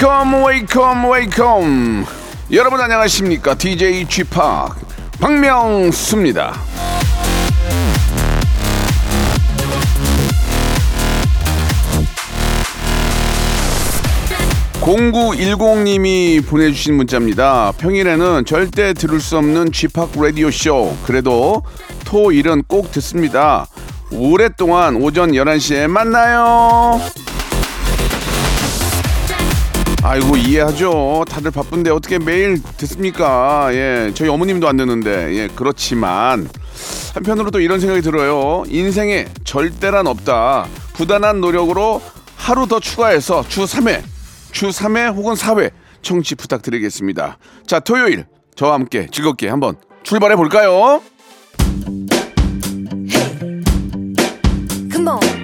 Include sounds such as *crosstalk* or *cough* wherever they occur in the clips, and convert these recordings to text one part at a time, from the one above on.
welcome welcome welcome 여러분 안녕하십니까 DJ 팍 박명수입니다. 0910님이 보내주신 문자입니다. 평일에는 절대 들을 수 없는 쥐팍 라디오 쇼. 그래도 토일은 꼭 듣습니다. 오랫동안 오전 11시에 만나요. 아이고 이해하죠. 다들 바쁜데 어떻게 매일 듣습니까? 예, 저희 어머님도 안 듣는데 예, 그렇지만 한편으로 또 이런 생각이 들어요. 인생에 절대란 없다. 부단한 노력으로 하루 더 추가해서 주 3회, 주 3회 혹은 4회 청취 부탁드리겠습니다. 자, 토요일 저와 함께 즐겁게 한번 출발해 볼까요?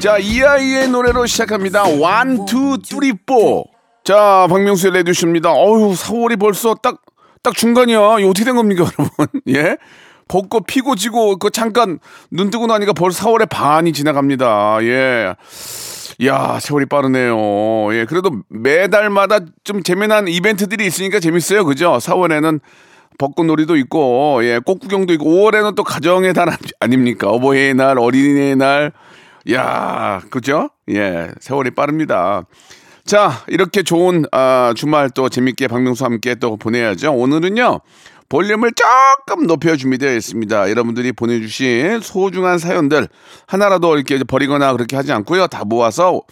자, 이 아이의 노래로 시작합니다. one, two, three, four. 자, 박명수의 레디오쇼입니다. 어휴, 4월이 벌써 딱, 딱 중간이야. 어떻게 된 겁니까, 여러분? *laughs* 예? 벚꽃 피고 지고, 그 잠깐 눈 뜨고 나니까 벌써 4월의 반이 지나갑니다. 예. 야, 세월이 빠르네요. 예, 그래도 매달마다 좀 재미난 이벤트들이 있으니까 재밌어요. 그죠? 4월에는 벚꽃놀이도 있고, 예, 꽃구경도 있고, 5월에는 또 가정의 달 아닙니까? 어버이의 날, 어린이의 날. 야, 그죠? 예, 세월이 빠릅니다. 자, 이렇게 좋은 아, 주말 또 재밌게 박명수와 함께 또 보내야죠. 오늘은요. 볼륨을 조금 높여 준비되어 있습니다. 여러분들이 보내주신 소중한 사연들 하나라도 이렇게 버리거나 그렇게 하지 않고요. 다 모아서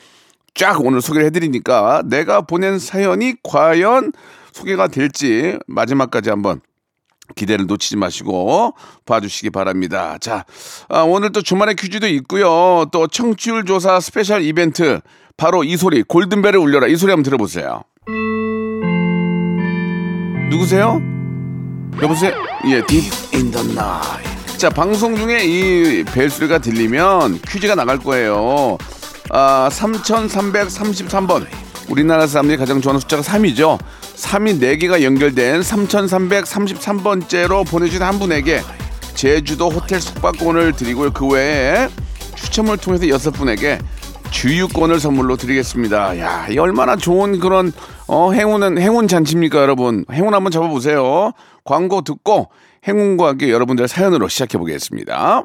쫙 오늘 소개를 해드리니까 내가 보낸 사연이 과연 소개가 될지 마지막까지 한번 기대를 놓치지 마시고 봐주시기 바랍니다. 자, 아, 오늘 또 주말에 퀴즈도 있고요. 또 청취율 조사 스페셜 이벤트 바로 이 소리 골든벨을 울려라 이 소리 한번 들어보세요. 누구세요? 여보세요? 예, Deep in the Night. 자, 방송 중에 이 벨소리가 들리면 퀴즈가 나갈 거예요. 아, 3333번. 우리나라 사람들이 가장 좋아하는 숫자가 3이죠. 3이 4개가 연결된 3333번째로 보내주신 한 분에게 제주도 호텔 숙박권을 드리고요. 그 외에 추첨을 통해서 여섯 분에게 주유권을 선물로 드리겠습니다. 야, 이 얼마나 좋은 그런 어, 행운은 행운 잔치입니까, 여러분? 행운 한번 잡아보세요. 광고 듣고 행운과 함께 여러분들의 사연으로 시작해 보겠습니다.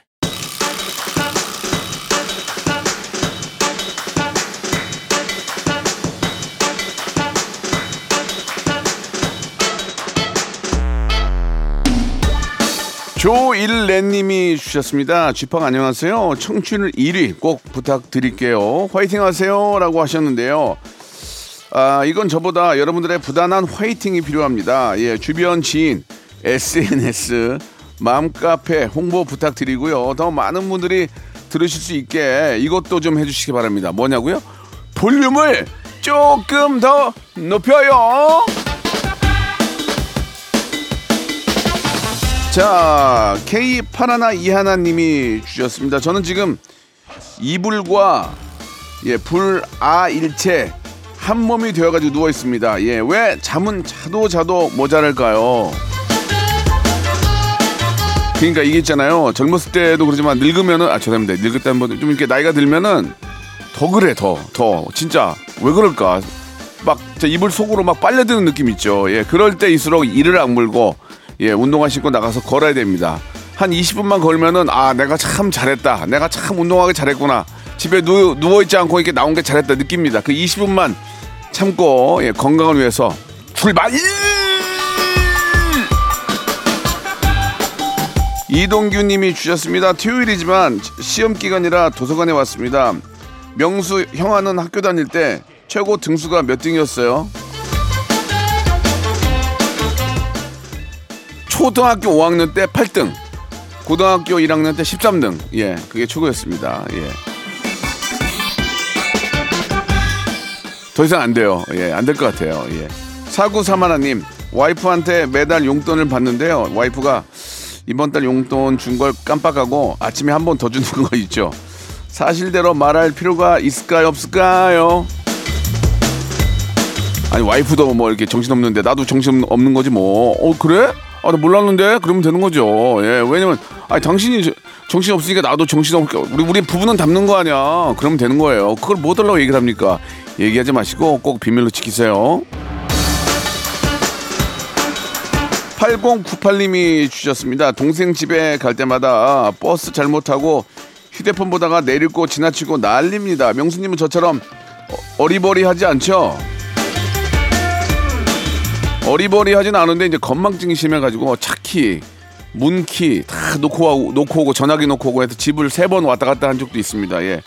조일레님이 주셨습니다. 쥐팡 안녕하세요. 청취율 1위 꼭 부탁드릴게요. 화이팅 하세요. 라고 하셨는데요. 아, 이건 저보다 여러분들의 부단한 화이팅이 필요합니다. 예, 주변 지인, SNS, 맘카페 홍보 부탁드리고요. 더 많은 분들이 들으실 수 있게 이것도 좀 해주시기 바랍니다. 뭐냐고요? 볼륨을 조금 더 높여요. 자, K81 이하나 님이 주셨습니다. 저는 지금 이불과 예, 불아일체 한 몸이 되어 가지고 누워 있습니다. 예, 왜 잠은 자도 자도 모자랄까요? 그러니까 이게 있잖아요. 젊었을 때도 그러지만 늙으면은 아 죄송합니다. 늙었다는 분좀 이렇게 나이가 들면은 더 그래 더 더 진짜 왜 그럴까? 막 이불 속으로 막 빨려드는 느낌 있죠. 예, 그럴 때일수록 이를 악물고 예, 운동화 신고 나가서 걸어야 됩니다. 한 20분만 걸면은 아 내가 참 잘했다. 내가 참 운동하기 잘했구나. 집에 누, 누워있지 않고 이렇게 나온 게 잘했다 느낍니다. 그 20분만 참고 예, 건강을 위해서 출발! 이동규 님이 주셨습니다. 토요일이지만 시험 기간이라 도서관에 왔습니다. 명수 형아는 학교 다닐 때 최고 등수가 몇 등이었어요? 초등학교 5학년 때 8등, 고등학교 1학년 때 13등. 예, 그게 최고였습니다. 예. 더 이상 안 돼요. 예, 안 될 것 같아요. 예. 사구 사마나님, 와이프한테 매달 용돈을 받는데요. 와이프가 이번 달 용돈 준 걸 깜빡하고 아침에 한 번 더 주는 거 있죠. 사실대로 말할 필요가 있을까요, 없을까요? 아니 와이프도 뭐 이렇게 정신 없는데 나도 정신 없는 거지 뭐. 어 그래? 아 나 몰랐는데 그러면 되는 거죠. 예 왜냐면 아니 당신이 저- 정신 없으니까 나도 정신 없게 우리 우리 부부는 닮는 거 아니야. 그러면 되는 거예요. 그걸 뭐 달라고 얘기를 합니까? 얘기하지 마시고 꼭 비밀로 지키세요. 8098님이 주셨습니다. 동생 집에 갈 때마다 버스 잘못하고 휴대폰 보다가 내리고 지나치고 난립니다. 명수님은 저처럼 어- 어리버리하지 않죠? 어리버리하진 않은데 이제 건망증이 심해가지고 차키, 문키 다 놓고 하고 놓고 오고 전화기 놓고 오고 해서 집을 세 번 왔다 갔다 한 적도 있습니다. 예,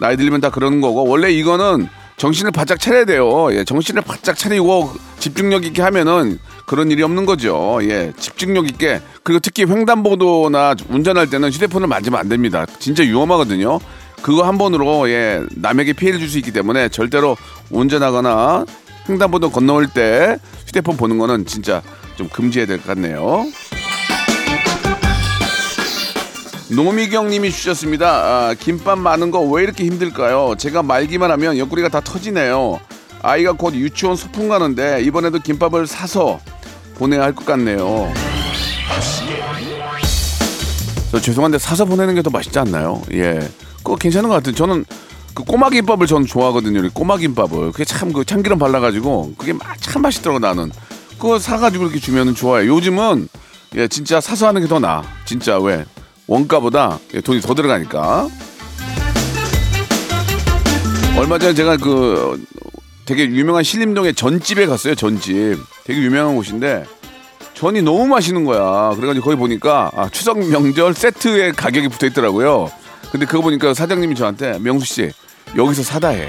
나이 들면 다 그러는 거고 원래 이거는 정신을 바짝 차려야 돼요. 예, 정신을 바짝 차리고 집중력 있게 하면은 그런 일이 없는 거죠. 예, 집중력 있게 그리고 특히 횡단보도나 운전할 때는 휴대폰을 만지면 안 됩니다. 진짜 위험하거든요. 그거 한 번으로 예 남에게 피해를 줄 수 있기 때문에 절대로 운전하거나 횡단보도 건너올 때 휴대폰 보는 거는 진짜 좀 금지해야 될 것 같네요. 노미경 님이 주셨습니다. 아, 김밥 많은 거 왜 이렇게 힘들까요? 제가 말기만 하면 옆구리가 다 터지네요. 아이가 곧 유치원 소풍 가는데 이번에도 김밥을 사서 보내야 할 것 같네요. 저 죄송한데 사서 보내는 게 더 맛있지 않나요? 예. 그거 괜찮은 것 같아요. 저는 그 꼬마 김밥을 저는 좋아하거든요. 이 꼬마 김밥을. 그게 참 그 참기름 발라가지고 그게 마- 참 맛있더라고 나는. 그거 사가지고 이렇게 주면은 좋아요. 요즘은 예 진짜 사서 하는 게 더 나아. 진짜 왜 원가보다 예, 돈이 더 들어가니까. 얼마 전에 제가 그 되게 유명한 신림동의 전집에 갔어요. 전집. 되게 유명한 곳인데 전이 너무 맛있는 거야. 그래가지고 거기 보니까 아, 추석 명절 세트의 가격이 붙어 있더라고요. 근데 그거 보니까 사장님이 저한테 명수 씨 여기서 사다 해.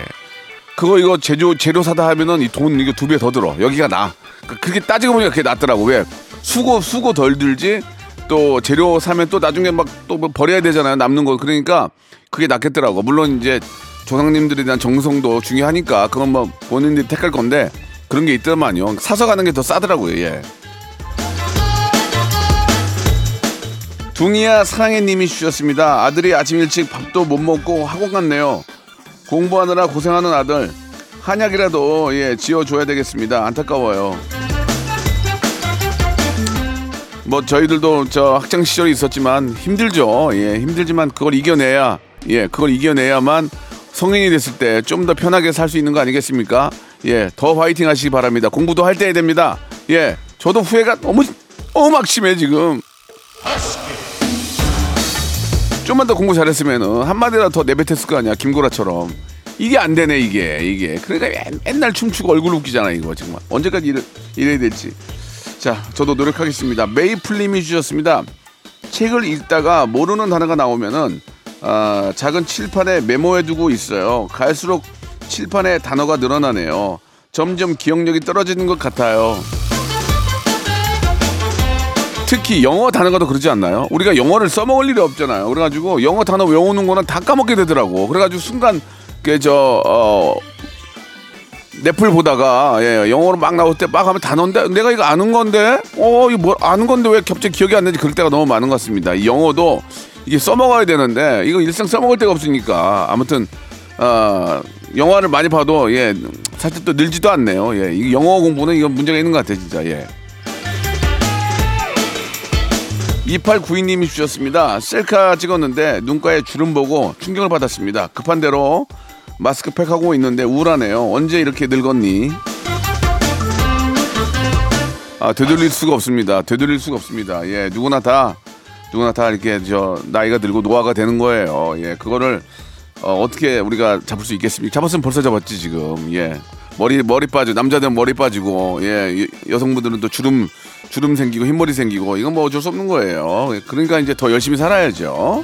그거 이거 제조 재료 사다 하면은 이 돈 이거 두 배 더 들어. 여기가 나. 그- 그렇게 따지고 보니까 그게 낫더라고. 왜 수고 수고 덜 들지. 또 재료 사면 또 나중에 막또뭐 버려야 되잖아요. 남는 거. 그러니까 그게 낫겠더라고. 물론 이제 조상님들에 대한 정성도 중요하니까 그건 뭐 본인들이 택할 건데 그런 게 있더만요. 사서 가는 게 더 싸더라고요. 예. 둥이야 사랑해 님이 주셨습니다. 아들이 아침 일찍 밥도 못 먹고 학원 갔네요. 공부하느라 고생하는 아들 한약이라도 예 지어줘야 되겠습니다. 안타까워요. 뭐 저희들도 저 학창 시절이 있었지만 힘들죠. 예 힘들지만 그걸 이겨내야 예 그걸 이겨내야만 성인이 됐을 때 좀 더 편하게 살 수 있는 거 아니겠습니까? 예 더 화이팅 하시기 바랍니다. 공부도 할 때 해야 됩니다. 예 저도 후회가 너무 너무 막심해 지금. 좀만 더 공부 잘했으면은 한마디라도 더 내뱉었을 거 아니야 김구라처럼. 이게 안 되네 이게 이게. 그러니까 맨- 맨날 춤추고 얼굴 웃기잖아 이거 정말. 언제까지 이래, 이래야 될지. 자 저도 노력하겠습니다. 메이플님이 주셨습니다. 책을 읽다가 모르는 단어가 나오면은 아, 작은 칠판에 메모해두고 있어요. 갈수록 칠판에 단어가 늘어나네요. 점점 기억력이 떨어지는 것 같아요 특히 영어 단어가 더 그러지 않나요? 우리가 영어를 써먹을 일이 없잖아요. 그래가지고 영어 단어 외우는 거는 다 까먹게 되더라고. 그래가지고 순간 그저 어, 넷플 보다가 예, 영어로 막 나올 때 막 하면 단어인데 내가 이거 아는 건데 어 이거 뭐 아는 건데 왜 갑자기 기억이 안 나지 그럴 때가 너무 많은 것 같습니다. 이 영어도 이게 써먹어야 되는데 이거 일상 써먹을 데가 없으니까 아무튼 어, 영화를 많이 봐도 예 사실 또 늘지도 않네요. 예, 이 영어 공부는 이건 문제가 있는 것 같아 진짜 예. 2892님이 주셨습니다. 셀카 찍었는데 눈가에 주름 보고 충격을 받았습니다. 급한 대로 마스크팩 하고 있는데 우울하네요. 언제 이렇게 늙었니? 아, 되돌릴 수가 없습니다. 되돌릴 수가 없습니다. 예, 누구나 다 누구나 다 이렇게 저 나이가 들고 노화가 되는 거예요. 예, 그거를 어, 어떻게 우리가 잡을 수 있겠습니까? 잡았으면 벌써 잡았지 지금. 예. 머리 머리 빠지고 남자들은 머리 빠지고 예 여- 여성분들은 또 주름 주름 생기고 흰머리 생기고 이건 뭐 어쩔 수 없는 거예요. 예, 그러니까 이제 더 열심히 살아야죠.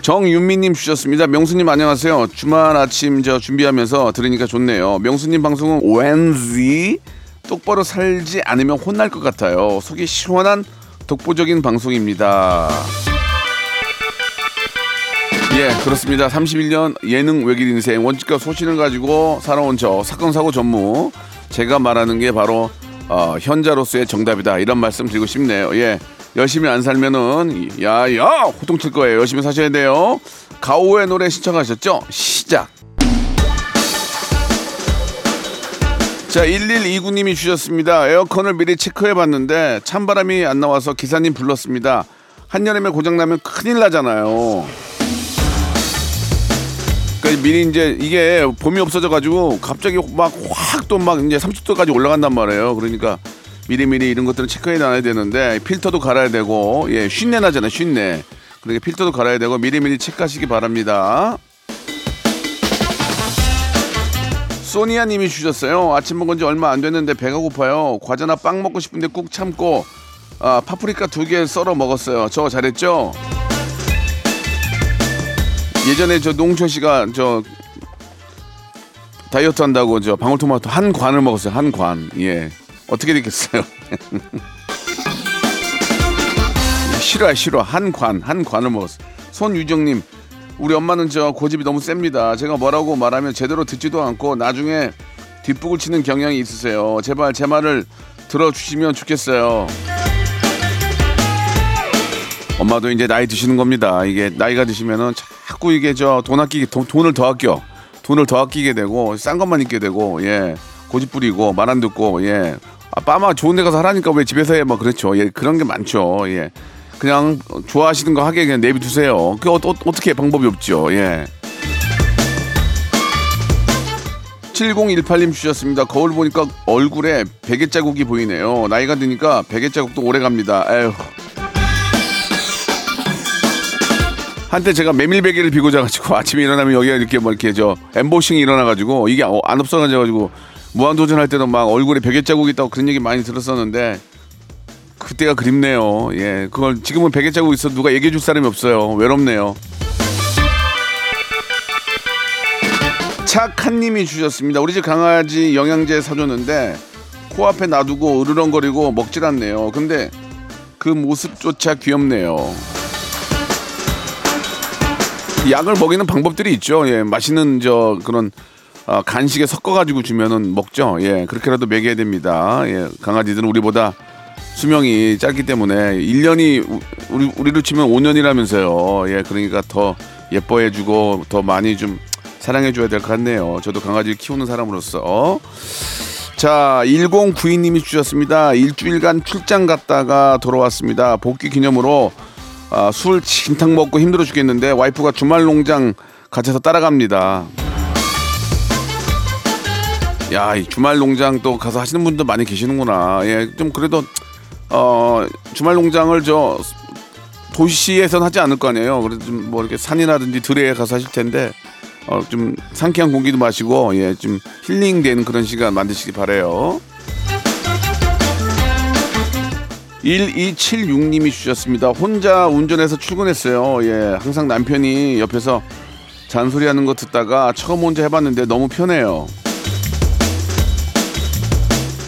정윤미님 주셨습니다. 명수님 안녕하세요. 주말 아침 저 준비하면서 들으니까 좋네요. 명수님 방송은 왠지 똑바로 살지 않으면 혼날 것 같아요. 속이 시원한 독보적인 방송입니다. 예, 그렇습니다. 31년 예능 외길 인생 원칙과 소신을 가지고 살아온 저 사건 사고 전무 제가 말하는 게 바로 어, 현자로서의 정답이다 이런 말씀 드리고 싶네요. 예, 열심히 안 살면은 야야 호통 칠 거예요. 열심히 사셔야 돼요. 가오의 노래 신청하셨죠? 시작. 자, 1129님이 주셨습니다. 에어컨을 미리 체크해 봤는데 찬바람이 안 나와서 기사님 불렀습니다. 한여름에 고장나면 큰일 나잖아요. 그러니까 미리 이제 이게 봄이 없어져 가지고 갑자기 막 확 또 막 이제 30도까지 올라간단 말이에요. 그러니까 미리미리 이런 것들은 체크해 놔야 되는데 필터도 갈아야 되고 예, 쉰내 나잖아요. 쉰내. 그러니까 필터도 갈아야 되고 미리미리 체크하시기 바랍니다. 소니아 님이 주셨어요. 아침 먹은 지 얼마 안 됐는데 배가 고파요. 과자나 빵 먹고 싶은데 꾹 참고 아, 파프리카 두 개 썰어 먹었어요. 저 잘했죠? 예전에 저 농철 씨가 저 다이어트 한다고 저 방울토마토 한 관을 먹었어요. 한 관. 예. 어떻게 됐겠어요? *laughs* 싫어요, 싫어. 한 관, 한 관을 먹었어. 손유정님, 우리 엄마는 저 고집이 너무 셉니다. 제가 뭐라고 말하면 제대로 듣지도 않고 나중에 뒷북을 치는 경향이 있으세요. 제발 제 말을 들어주시면 좋겠어요. 엄마도 이제 나이 드시는 겁니다. 이게 나이가 드시면은 자꾸 이게 저 돈 아끼기 돈, 돈을 더 아껴 돈을 더 아끼게 되고 싼 것만 입게 되고 예 고집 부리고 말 안 듣고 예 아, 빠마 좋은 데 가서 하라니까 왜 집에서 해 뭐 그렇죠 예 그런 게 많죠 예 그냥 좋아하시는 거 하게 그냥 내비 두세요 그 어, 어, 어떻게 방법이 없죠 예 7018님 주셨습니다. 거울 보니까 얼굴에 베개 자국이 보이네요. 나이가 드니까 베개 자국도 오래 갑니다. 에휴. 한때 제가 메밀 베개를 비고 자가지고 아침에 일어나면 여기가 이렇게 뭐 이렇게 저 엠보싱이 일어나가지고 이게 어, 안 없어가지고 무한도전 할 때도 막 얼굴에 베개 자국 있다고 그런 얘기 많이 들었었는데 그때가 그립네요. 예, 그걸 지금은 베개 자국 있어 누가 얘기해 줄 사람이 없어요. 외롭네요. 착한님이 주셨습니다. 우리 집 강아지 영양제 사줬는데 코앞에 놔두고 으르렁거리고 먹질 않네요. 근데 그 모습조차 귀엽네요. 약을 먹이는 방법들이 있죠. 예, 맛있는 저 그런 아, 간식에 섞어가지고 주면은 먹죠. 예, 그렇게라도 먹여야 됩니다. 예, 강아지들은 우리보다 수명이 짧기 때문에 1년이 우리 우리로 치면 5년이라면서요. 예, 그러니까 더 예뻐해주고 더 많이 좀 사랑해줘야 될 것 같네요. 저도 강아지 키우는 사람으로서. 자, 1092님이 주셨습니다. 일주일간 출장 갔다가 돌아왔습니다. 복귀 기념으로 아, 술 진탕 먹고 힘들어 죽겠는데 와이프가 주말 농장 갇혀서 따라갑니다. 야, 이 주말 농장 또 가서 하시는 분도 많이 계시는구나. 예, 좀 그래도 어 주말 농장을 저 도시에선 하지 않을 거 아니에요. 그래도 좀 뭐 이렇게 산이라든지 들에 가서 하실 텐데 어 좀 상쾌한 공기도 마시고 예, 좀 힐링되는 그런 시간 만드시기 바래요. 1276님이 주셨습니다. 혼자 운전해서 출근했어요. 예, 항상 남편이 옆에서 잔소리하는 거 듣다가 처음 혼자 해봤는데 너무 편해요.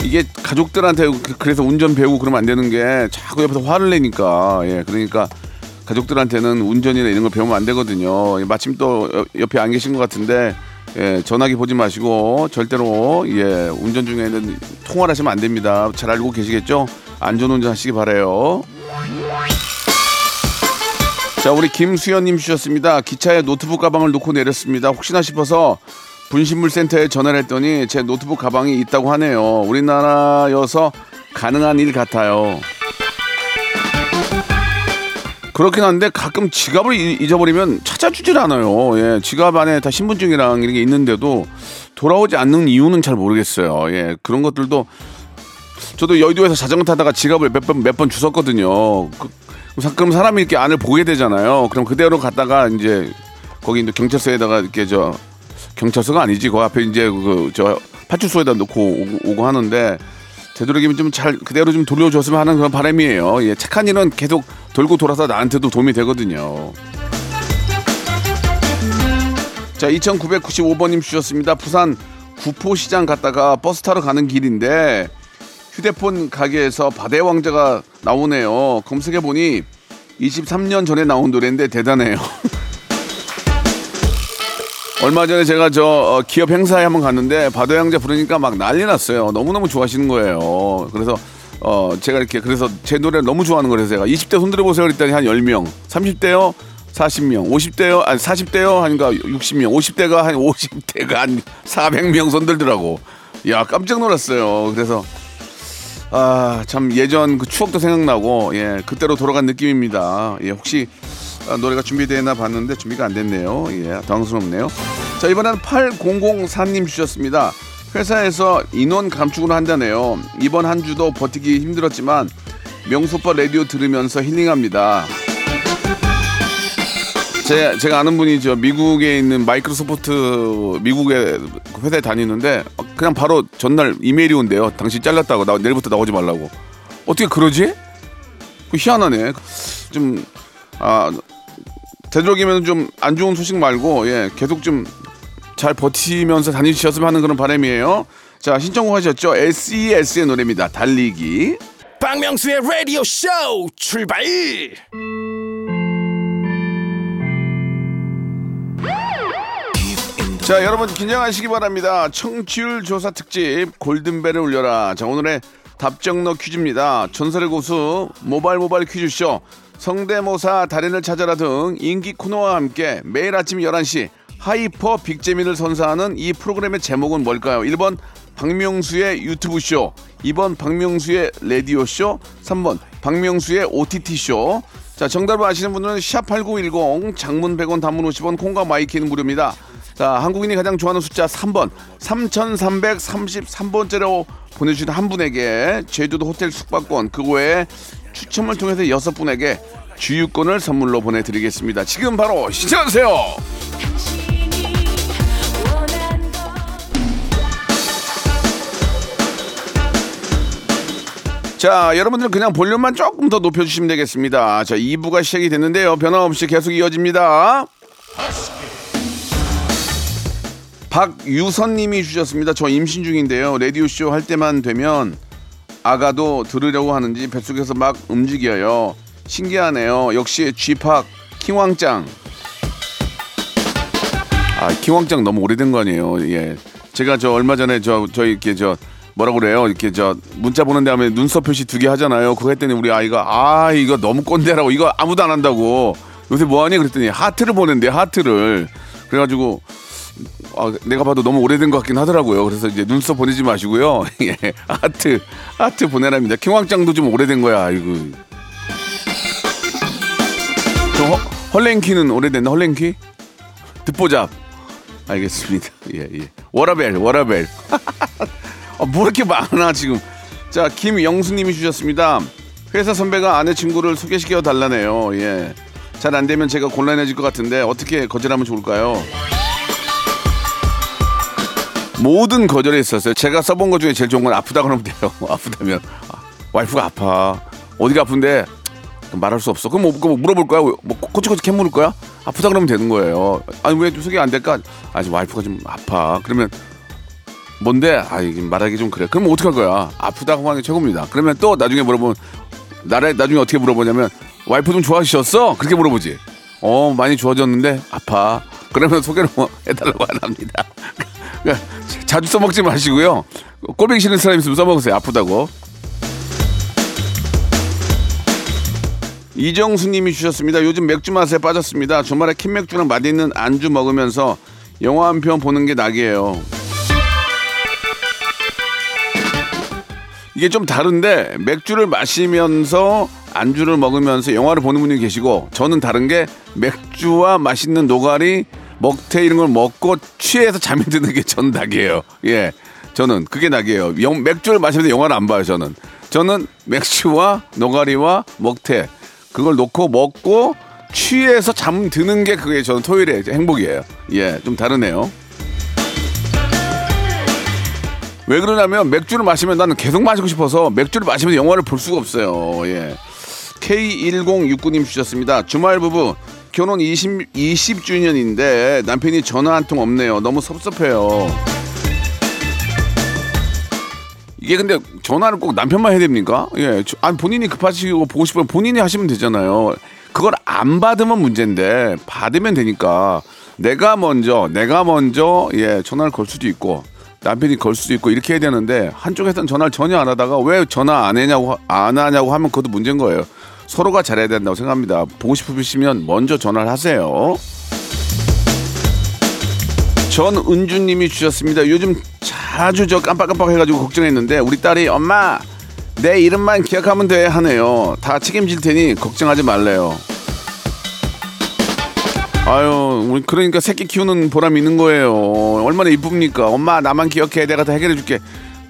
이게 가족들한테 그- 그래서 운전 배우고 그러면 안 되는 게 자꾸 옆에서 화를 내니까 예 그러니까 가족들한테는 운전이나 이런 거 배우면 안 되거든요. 예, 마침 또 여- 옆에 안 계신 것 같은데 예 전화기 보지 마시고 절대로 예 운전 중에는 통화를 하시면 안 됩니다. 잘 알고 계시겠죠? 안전운전 하시기 바래요. 자 우리 김수현님 주셨습니다. 기차에 노트북 가방을 놓고 내렸습니다. 혹시나 싶어서 분신물 센터에 전화를 했더니 제 노트북 가방이 있다고 하네요. 우리나라여서 가능한 일 같아요. 그렇긴 한데 가끔 지갑을 이- 잊어버리면 찾아주질 않아요. 예, 지갑 안에 다 신분증이랑 이런 게 있는데도 돌아오지 않는 이유는 잘 모르겠어요. 예, 그런 것들도 저도 여의도에서 자전거 타다가 지갑을 몇 번 몇 번 주웠거든요. 그, 사- 그럼 사람이 이렇게 안을 보게 되잖아요. 그럼 그대로 갔다가 이제 거기 이제 경찰서에다가 이렇게 저 경찰서가 아니지 그 앞에 이제 그 저 파출소에다 놓고 오고, 오고 하는데 되도록이면 좀 잘 그대로 좀 돌려줬으면 하는 그런 바람이에요. 예, 착한 일은 계속 돌고 돌아서 나한테도 도움이 되거든요. 자, 2995번님 주셨습니다. 부산 구포시장 갔다가 버스 타러 가는 길인데 휴대폰 가게에서 바다의 왕자가 나오네요. 검색해 보니 23년 전에 나온 노래인데 대단해요. *laughs* 얼마 전에 제가 저 어, 기업 행사에 한번 갔는데 바다의 왕자 부르니까 막 난리 났어요. 너무너무 좋아하시는 거예요. 그래서 어 제가 이렇게 그래서 제 노래를 너무 좋아하는 거라서 제가 20대 손들어 보세요 그랬더니 한 10명, 30대요 40명, 50대요 아니 40대요 하니까 60명, 50대가 한 50대가 한 400명 손들더라고. 야 깜짝 놀랐어요. 그래서 아, 참 예전 그 추억도 생각나고 예, 그때로 돌아간 느낌입니다. 예, 혹시 아, 노래가 준비되나 봤는데 준비가 안 됐네요. 예, 당황스럽네요. 자, 이번에는 8004님 주셨습니다. 회사에서 인원 감축을 한다네요. 이번 한 주도 버티기 힘들었지만 명소빠 라디오 들으면서 힐링합니다. 제, 제가 아는 분이 저 미국에 있는 마이크로소프트 미국의 회사에 다니는데 그냥 바로 전날 이메일이 온대요. 당신 잘렸다고 나 내일부터 나오지 말라고. 어떻게 그러지? 그 희한하네. 좀 아, 되도록이면 좀 안 좋은 소식 말고 예 계속 좀 잘 버티면서 다니셨으면 하는 그런 바람이에요. 자 신청곡 하셨죠? SES의 노래입니다. 달리기. 박명수의 라디오 쇼 출발 자 여러분 긴장하시기 바랍니다. 청취율 조사 특집 골든벨을 울려라. 자 오늘의 답정너 퀴즈입니다. 전설의 고수 모발 모발 퀴즈쇼 성대모사 달인을 찾아라 등 인기 코너와 함께 매일 아침 11시 hyper big재미를 선사하는 이 프로그램의 제목은 뭘까요? 1번 박명수의 유튜브 쇼, 2번 박명수의 라디오 쇼, 3번 박명수의 OTT 쇼. 자, 정답을 아시는 분들은 샵8910 장문 100원 단문 50원 콩과 마이키는 무료입니다. 자, 한국인이 가장 좋아하는 숫자 3번 3333번째로 보내주신 한 분에게 제주도 호텔 숙박권 그 외에 추첨을 통해서 여섯 분에게 주유권을 선물로 보내드리겠습니다. 지금 바로 시작하세요. 자, 여러분들은 그냥 볼륨만 조금 더 높여주시면 되겠습니다. 자, 2부가 시작이 됐는데요. 변함없이 계속 이어집니다. 박유선님이 주셨습니다. 저 임신 중인데요. 라디오 쇼 할 때만 되면 아가도 들으려고 하는지 뱃속에서 막 움직여요. 신기하네요. 역시 쥐팍 킹왕짱. 아, 킹왕짱 너무 오래된 거 아니에요. 예. 제가 저 얼마 전에 저, 저 이렇게 저 뭐라 그래요? 이렇게 저 문자 보낸 다음에 눈썹 표시 두 개 하잖아요. 그거 했더니 우리 아이가 아, 이거 너무 꼰대라고 이거 아무도 안 한다고. 요새 뭐 하니? 그랬더니 하트를 보낸대, 하트를. 그래가지고 아, 내가 봐도 너무 오래된 것 같긴 하더라고요. 그래서 이제 눈썹 보내지 마시고요. *laughs* 예, 하트, 하트 보내랍니다. 킹왕짱도 좀 오래된 거야, 이거. 저 허, 헐랭키는 오래됐나, 헐랭키? 듣보잡. 알겠습니다. *laughs* 예, 예. 워라벨, 워라벨. *laughs* 아, 뭐 이렇게 많아, 지금. 자, 김영수님이 주셨습니다. 회사 선배가 아내 친구를 소개시켜 달라네요. 예. 잘 안 되면 제가 곤란해질 것 같은데 어떻게 거절하면 좋을까요? 모든 거절에 있었어요. 제가 써본 것 중에 제일 좋은 건 아프다 그러면 돼요. *laughs* 아프다면 아, 와이프가 아파. 어디가 아픈데 말할 수 없어. 그럼 뭐, 뭐 물어볼 거야? 뭐 코치코치 캐 물을 거야? 아프다 그러면 되는 거예요. 아니 왜 소개 안 될까? 아직 와이프가 좀 아파. 그러면 뭔데? 아 이게 말하기 좀 그래. 그럼 어떻게 할 거야? 아프다고 하는 게 최고입니다. 그러면 또 나중에 물어보면 나라 나중에 어떻게 물어보냐면 와이프 좀 좋아지셨어? 그렇게 물어보지. 어 많이 좋아졌는데 아파. 그러면 소개를 뭐 해달라고 안 합니다. *laughs* 자주 써먹지 마시고요. 꼴보기 싫은 사람 있으면 써먹으세요. 아프다고. 이정수님이 주셨습니다. 요즘 맥주 맛에 빠졌습니다. 주말에 캔맥주랑 맛있는 안주 먹으면서 영화 한 편 보는 게 낙이에요. 이게 좀 다른데 맥주를 마시면서 안주를 먹으면서 영화를 보는 분이 계시고 저는 다른 게 맥주와 맛있는 노가리 먹태 이런 걸 먹고 취해서 잠이 드는 게 전 낙이에요. 예. 저는 그게 낙이에요. 영, 맥주를 마시면서 영화를 안 봐요, 저는. 저는 맥주와 노가리와 먹태 그걸 놓고 먹고 취해서 잠 드는 게 그게 저는 토요일에 행복이에요. 예, 좀 다르네요. 왜 그러냐면 맥주를 마시면 나는 계속 마시고 싶어서 맥주를 마시면서 영화를 볼 수가 없어요. 예. K1069님 주셨습니다. 주말 부부 결혼 20, 20주년인데 남편이 전화 한 통 없네요. 너무 섭섭해요. 이게 근데 전화를 꼭 남편만 해야 됩니까? 예, 저- 아니 본인이 급하시고 보고 싶으면 본인이 하시면 되잖아요. 그걸 안 받으면 문제인데 받으면 되니까 내가 먼저 내가 먼저 예 전화를 걸 수도 있고 남편이 걸 수도 있고 이렇게 해야 되는데 한쪽에서는 전화를 전혀 안 하다가 왜 전화 안 했냐고 안 하냐고 하면 그것도 문제인 거예요. 서로가 잘해야 된다고 생각합니다. 보고 싶으시면 먼저 전화를 하세요. 전은주님이 주셨습니다. 요즘 자주 저 깜빡깜빡 해가지고 걱정했는데 우리 딸이 엄마 내 이름만 기억하면 돼 하네요. 다 책임질 테니 걱정하지 말래요. 아유, 우리 그러니까 새끼 키우는 보람이 있는 거예요. 얼마나 이쁩니까? 엄마 나만 기억해, 내가 다 해결해 줄게.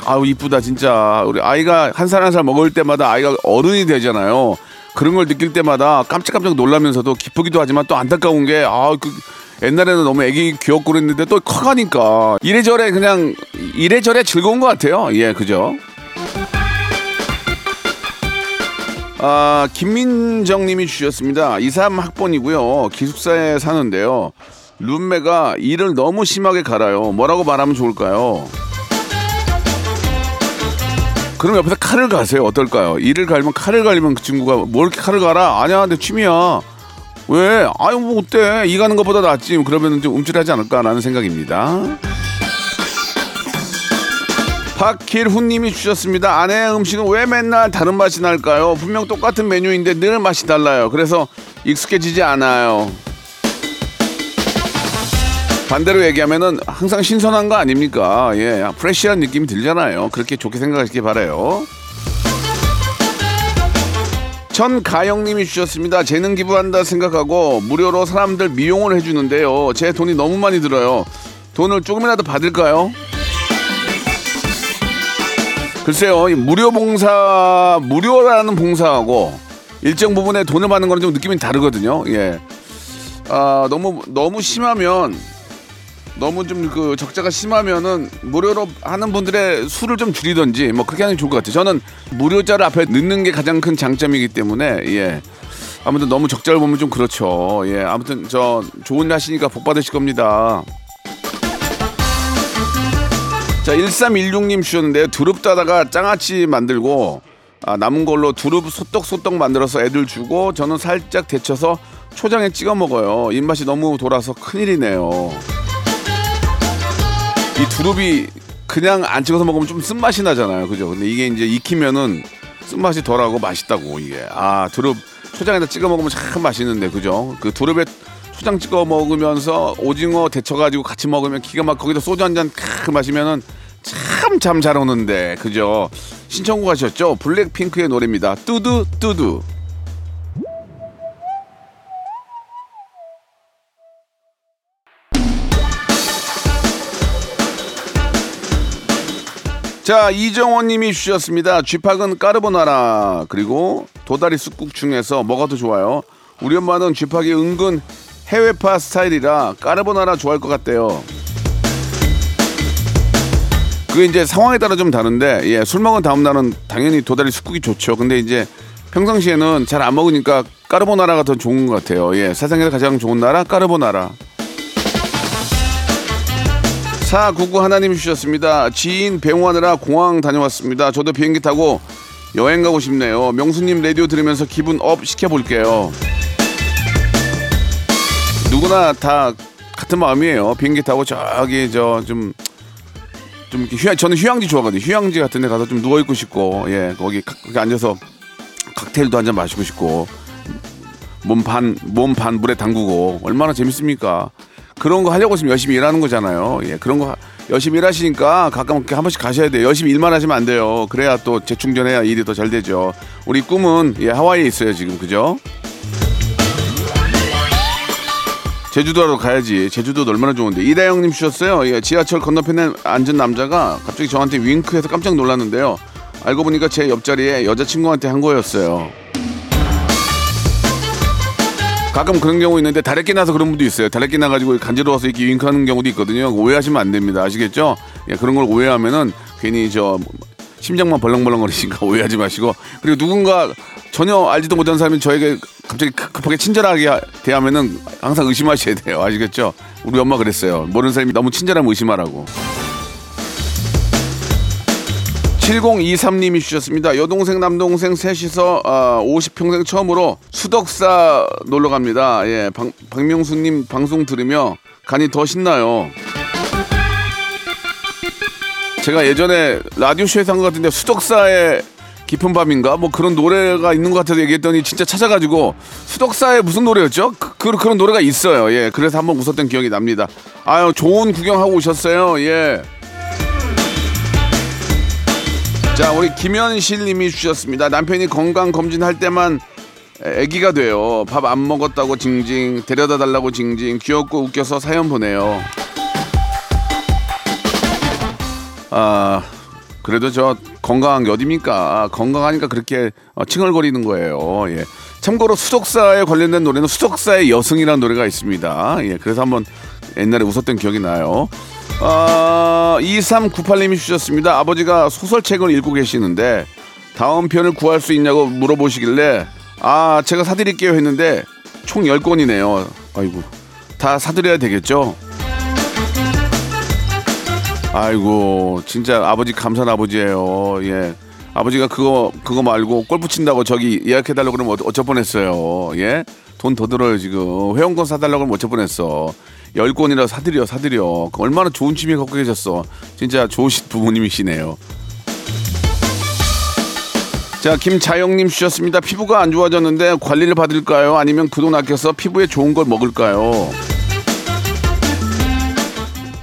아유 이쁘다 진짜. 우리 아이가 한 살 한 살 먹을 때마다 아이가 어른이 되잖아요. 그런 걸 느낄 때마다 깜짝깜짝 놀라면서도 기쁘기도 하지만 또 안타까운 게 아, 그 옛날에는 너무 애기 귀엽고 그랬는데 또 커가니까 이래저래 그냥 이래저래 즐거운 것 같아요. 예, 그죠? 아, 김민정 님이 주셨습니다. 23 학번이고요. 기숙사에 사는데요. 룸메가 일을 너무 심하게 갈아요. 뭐라고 말하면 좋을까요? 그럼 옆에서 칼을 가세요. 어떨까요? 일을 갈면 칼을 갈면 그 친구가 뭘 이렇게 칼을 갈아? 아니야, 내 취미야. 왜? 아유, 뭐 어때? 이 가는 것보다 낫지. 그러면 좀 움찔하지 않을까라는 생각입니다. 박길훈님이 주셨습니다. 아내의 음식은 왜 맨날 다른 맛이 날까요? 분명 똑같은 메뉴인데 늘 맛이 달라요. 그래서 익숙해지지 않아요. 반대로 얘기하면은 항상 신선한 거 아닙니까? 예, 프레시한 느낌이 들잖아요. 그렇게 좋게 생각하시기 바래요. 전가영님이 주셨습니다. 재능 기부한다 생각하고 무료로 사람들 미용을 해주는데요. 제 돈이 너무 많이 들어요. 돈을 조금이라도 받을까요? 글쎄요, 이 무료 봉사, 무료라는 봉사하고 일정 부분에 돈을 받는 거는 좀 느낌이 다르거든요. 예. 아, 너무, 너무 심하면, 너무 좀 그 적자가 심하면은 무료로 하는 분들의 수를 좀 줄이던지 뭐 그렇게 하는 게 좋을 것 같아요. 저는 무료자를 앞에 넣는 게 가장 큰 장점이기 때문에, 예. 아무튼 너무 적자를 보면 좀 그렇죠. 예. 아무튼 저 좋은 일 하시니까 복 받으실 겁니다. 자, 1316님 주셨는데요. 두릅 따다가 장아찌 만들고 아, 남은 걸로 두릅 소떡소떡 만들어서 애들 주고 저는 살짝 데쳐서 초장에 찍어 먹어요. 입맛이 너무 돌아서 큰일이네요. 이 두릅이 그냥 안 찍어서 먹으면 좀 쓴맛이 나잖아요. 그죠? 근데 이게 이제 익히면은 쓴맛이 덜하고 맛있다고 이게. 아, 두릅 초장에다 찍어 먹으면 참 맛있는데. 그죠? 그 두릅에 초장 찍어 먹으면서 오징어 데쳐 가지고 같이 먹으면 기가 막 거기다 소주 한잔 마시면은 참참잘 오는데 그죠? 신청곡 하셨죠? 블랙핑크의 노래입니다. 뚜두 뚜두. 자 이정원 님이 주셨습니다. 쥐팍은 까르보나라 그리고 도다리 쑥국 중에서 뭐가 더 좋아요? 우리 엄마는 쥐팍이 은근 해외파 스타일이라 까르보나라 좋아할 것 같대요. 그게 이제 상황에 따라 좀 다른데 예, 술 먹은 다음 날은 당연히 도다리 쑥국이 좋죠. 근데 이제 평상시에는 잘 안 먹으니까 까르보나라가 더 좋은 것 같아요. 예, 세상에서 가장 좋은 나라 까르보나라. 499 하나님 주셨습니다. 지인 배웅하느라 공항 다녀왔습니다. 저도 비행기 타고 여행 가고 싶네요. 명수님 라디오 들으면서 기분 up 시켜볼게요. 누구나 다 같은 마음이에요. 비행기 타고 저기 저좀좀 휴양 저는 휴양지 좋아하거든요. 휴양지 같은 데 가서 좀 누워 있고 싶고 예 거기 가- 거기 앉아서 칵테일도 한 잔 마시고 싶고 몸 반 몸 반 물에 담그고 얼마나 재밌습니까? 그런 거 하려고 지금 열심히 일하는 거잖아요. 예 그런 거 하- 열심히 일하시니까 가끔 이렇게 한 번씩 가셔야 돼요. 열심히 일만 하시면 안 돼요. 그래야 또 재충전해야 일이 더 잘 되죠. 우리 꿈은 예 하와이에 있어요 지금 그죠? 제주도로 가야지. 제주도도 얼마나 좋은데. 이다영님 주셨어요. 예, 지하철 건너편에 앉은 남자가 갑자기 저한테 윙크해서 깜짝 놀랐는데요. 알고 보니까 제 옆자리에 여자친구한테 한 거였어요. 가끔 그런 경우 있는데 다래끼 나서 그런 분도 있어요. 다래끼 나가지고 간지러워서 이렇게 윙크하는 경우도 있거든요. 오해하시면 안 됩니다. 아시겠죠? 예, 그런 걸 오해하면은 괜히 저 심장만 벌렁벌렁거리니까 *laughs* 오해하지 마시고 그리고 누군가 전혀 알지도 못한 사람이 저에게 갑자기 급- 급하게 친절하게 하- 대하면은 항상 의심하셔야 돼요. 아시겠죠? 우리 엄마 그랬어요. 모르는 사람이 너무 친절하면 의심하라고. 7023님이 주셨습니다. 여동생, 남동생 셋이서 아, 50평생 처음으로 수덕사 놀러 갑니다. 예, 박, 박명수님 방송 들으며 간이 더 신나요. 제가 예전에 라디오쇼에서 한 것 같은데 수덕사의 깊은 밤인가 뭐 그런 노래가 있는 것 같아서 얘기했더니 진짜 찾아가지고 수덕사의 무슨 노래였죠? 그, 그, 그런 노래가 있어요. 예, 그래서 한번 웃었던 기억이 납니다. 아유 좋은 구경하고 오셨어요. 예. 자, 우리 김현실 님이 주셨습니다. 남편이 건강 검진할 때만 아기가 돼요. 밥 안 먹었다고 징징, 데려다 달라고 징징, 귀엽고 웃겨서 사연 보내요. 아, 그래도 저 건강한 게 어딥니까? 건강하니까 그렇게 어, 칭얼거리는 거예요. 예. 참고로 수석사에 관련된 노래는 수석사의 여승이라는 노래가 있습니다. 예, 그래서 한번 옛날에 웃었던 기억이 나요. 아, 2398님이 주셨습니다. 아버지가 소설책을 읽고 계시는데 다음 편을 구할 수 있냐고 물어보시길래 아, 제가 사드릴게요 했는데 총 10권이네요. 아이고. 다 사드려야 되겠죠? 아이고, 진짜 아버지 감사한 아버지예요. 예. 아버지가 그거 그거 말고 골프 친다고 저기 예약해 달라고 그러면 어쩔 뻔했어요. 예? 돈 더 들어요 지금. 회원권 사달라고 그러면 어쩔 뻔했어. 열 권이라 사드려 사드려. 얼마나 좋은 취미 갖고 계셨어. 진짜 좋으신 부모님이시네요. 자, 김자영님 주셨습니다. 피부가 안 좋아졌는데 관리를 받을까요? 아니면 그 돈 아껴서 피부에 좋은 걸 먹을까요?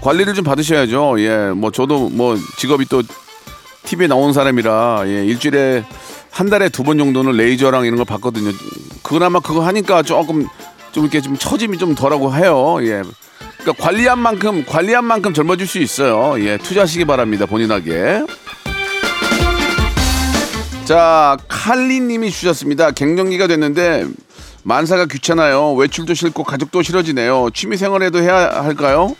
관리를 좀 받으셔야죠. 예, 뭐 저도 뭐 직업이 또 TV에 나온 사람이라 예, 일주일에 한 달에 두 번 정도는 레이저랑 이런 걸 받거든요. 그나마 그거 하니까 조금 좀 이렇게 좀 처짐이 좀 덜하고 해요. 예. 그러니까 관리한 만큼 관리한 만큼 젊어질 수 있어요. 예, 투자하시기 바랍니다. 본인에게. 자, 칼리님이 주셨습니다. 갱년기가 됐는데 만사가 귀찮아요. 외출도 싫고 가족도 싫어지네요. 취미 생활에도 해야 할까요?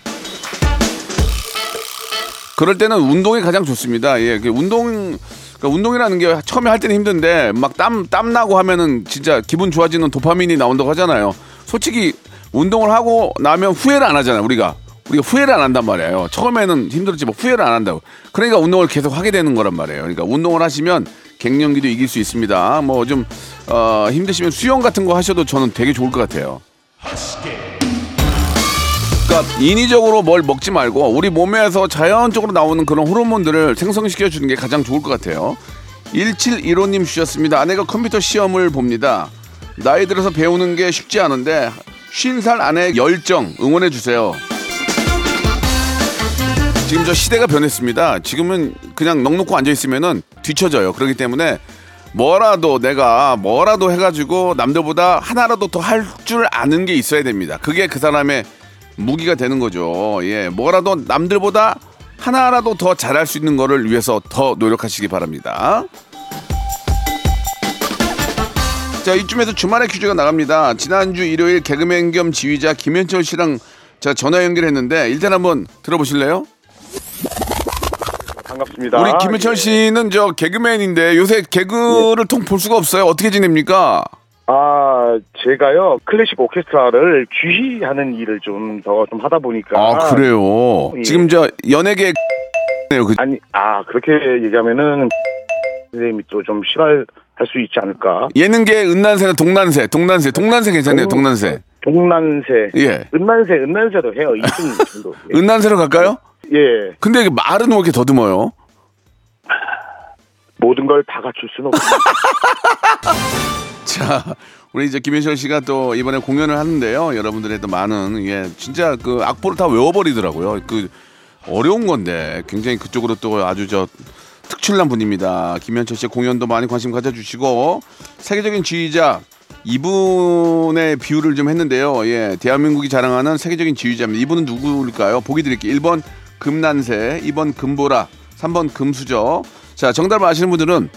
그럴 때는 운동이 가장 좋습니다. 예, 그 운동, 그러니까 운동이라는 게 처음에 할 때는 힘든데 막 땀, 땀 나고 하면은 진짜 기분 좋아지는 도파민이 나온다고 하잖아요. 솔직히 운동을 하고 나면 후회를 안 하잖아요, 우리가. 우리가 후회를 안 한단 말이에요. 처음에는 힘들었지만 후회를 안 한다고. 그러니까 운동을 계속 하게 되는 거란 말이에요. 그러니까 운동을 하시면 갱년기도 이길 수 있습니다. 뭐 좀, 어, 힘드시면 수영 같은 거 하셔도 저는 되게 좋을 것 같아요. 그러니까 인위적으로 뭘 먹지 말고 우리 몸에서 자연적으로 나오는 그런 호르몬들을 생성시켜 주는 게 가장 좋을 것 같아요. 1715님 주셨습니다. 아내가 컴퓨터 시험을 봅니다. 나이 들어서 배우는 게 쉽지 않은데 50살 아내의 열정 응원해 주세요. 지금 저 시대가 변했습니다. 지금은 그냥 넉놓고 앉아 있으면은 뒤처져요. 그렇기 때문에 뭐라도 내가 뭐라도 해가지고 남들보다 하나라도 더 할 줄 아는 게 있어야 됩니다. 그게 그 사람의 무기가 되는 거죠. 예, 뭐라도 남들보다 하나라도 더 잘할 수 있는 거를 위해서 더 노력하시기 바랍니다. 자, 이쯤에서 주말에 퀴즈가 나갑니다. 지난주 일요일 개그맨 겸 지휘자 김현철 씨랑 제가 전화 연결했는데 일단 한번 들어보실래요? 반갑습니다. 우리 김현철 씨는 저 개그맨인데 요새 개그를 통 볼 수가 없어요. 어떻게 지냅니까? 아, 제가요, 클래식 오케스트라를 주휘하는 일을 좀 더 좀 하다 보니까. 아, 그래요. 예. 지금 저 연예계 *laughs* 네요. 그 아니, 아, 그렇게 얘기하면은 *laughs* 선생님이 또 좀 싫어 할 수 있지 않을까. 예능계 은난세나 동난세, 동난세, 동난세 괜찮네요. 동난세. 동난세. 예. 은난세, 은난세도 해요. 2등 *laughs* 정도. 예. 은난세로 갈까요? 예. 근데 이게 말은 왜 이렇게 더듬어요? 모든 걸 다 갖출 수는 없어요. *laughs* 자, 우리 이제 김현철 씨가 또 이번에 공연을 하는데요. 여러분들의 또 많은 예, 진짜 그 악보를 다 외워버리더라고요. 그 어려운 건데 굉장히 그쪽으로 또 아주 저 특출난 분입니다. 김현철 씨의 공연도 많이 관심 가져주시고 세계적인 지휘자 이분의 비유를 좀 했는데요. 예, 대한민국이 자랑하는 세계적인 지휘자입니다. 이분은 누구일까요? 보기 드릴게요. 1번 금난새, 2번 금보라, 3번 금수저. 자, 정답을 아시는 분들은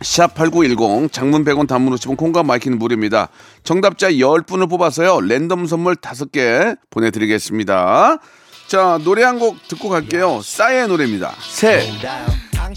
샵8910 장문 100원 단문 50원 콩과 마이K는 무료입니다. 정답자 10분을 뽑아서요. 랜덤 선물 5개 보내드리겠습니다. 자 노래 한 곡 듣고 갈게요. 싸이의 노래입니다. 새.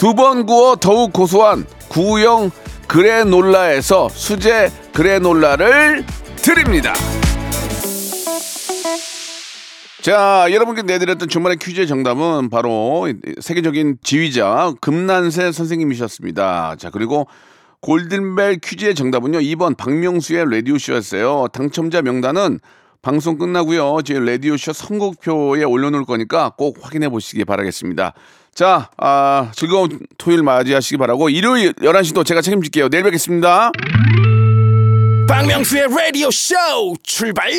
두 번 구워 더욱 고소한 구형 그래놀라에서 수제 그래놀라를 드립니다. 자, 여러분께 내드렸던 주말의 퀴즈의 정답은 바로 세계적인 지휘자 금난세 선생님이셨습니다. 자, 그리고 골든벨 퀴즈의 정답은요. 2번 박명수의 라디오 쇼였어요. 당첨자 명단은 방송 끝나고요. 저희 라디오 쇼 선곡표에 올려 놓을 거니까 꼭 확인해 보시기 바라겠습니다. 자, 아, 즐거운 토요일 맞이하시기 바라고 일요일 11시도 제가 책임질게요. 내일 뵙겠습니다. 박명수의 라디오 쇼 출발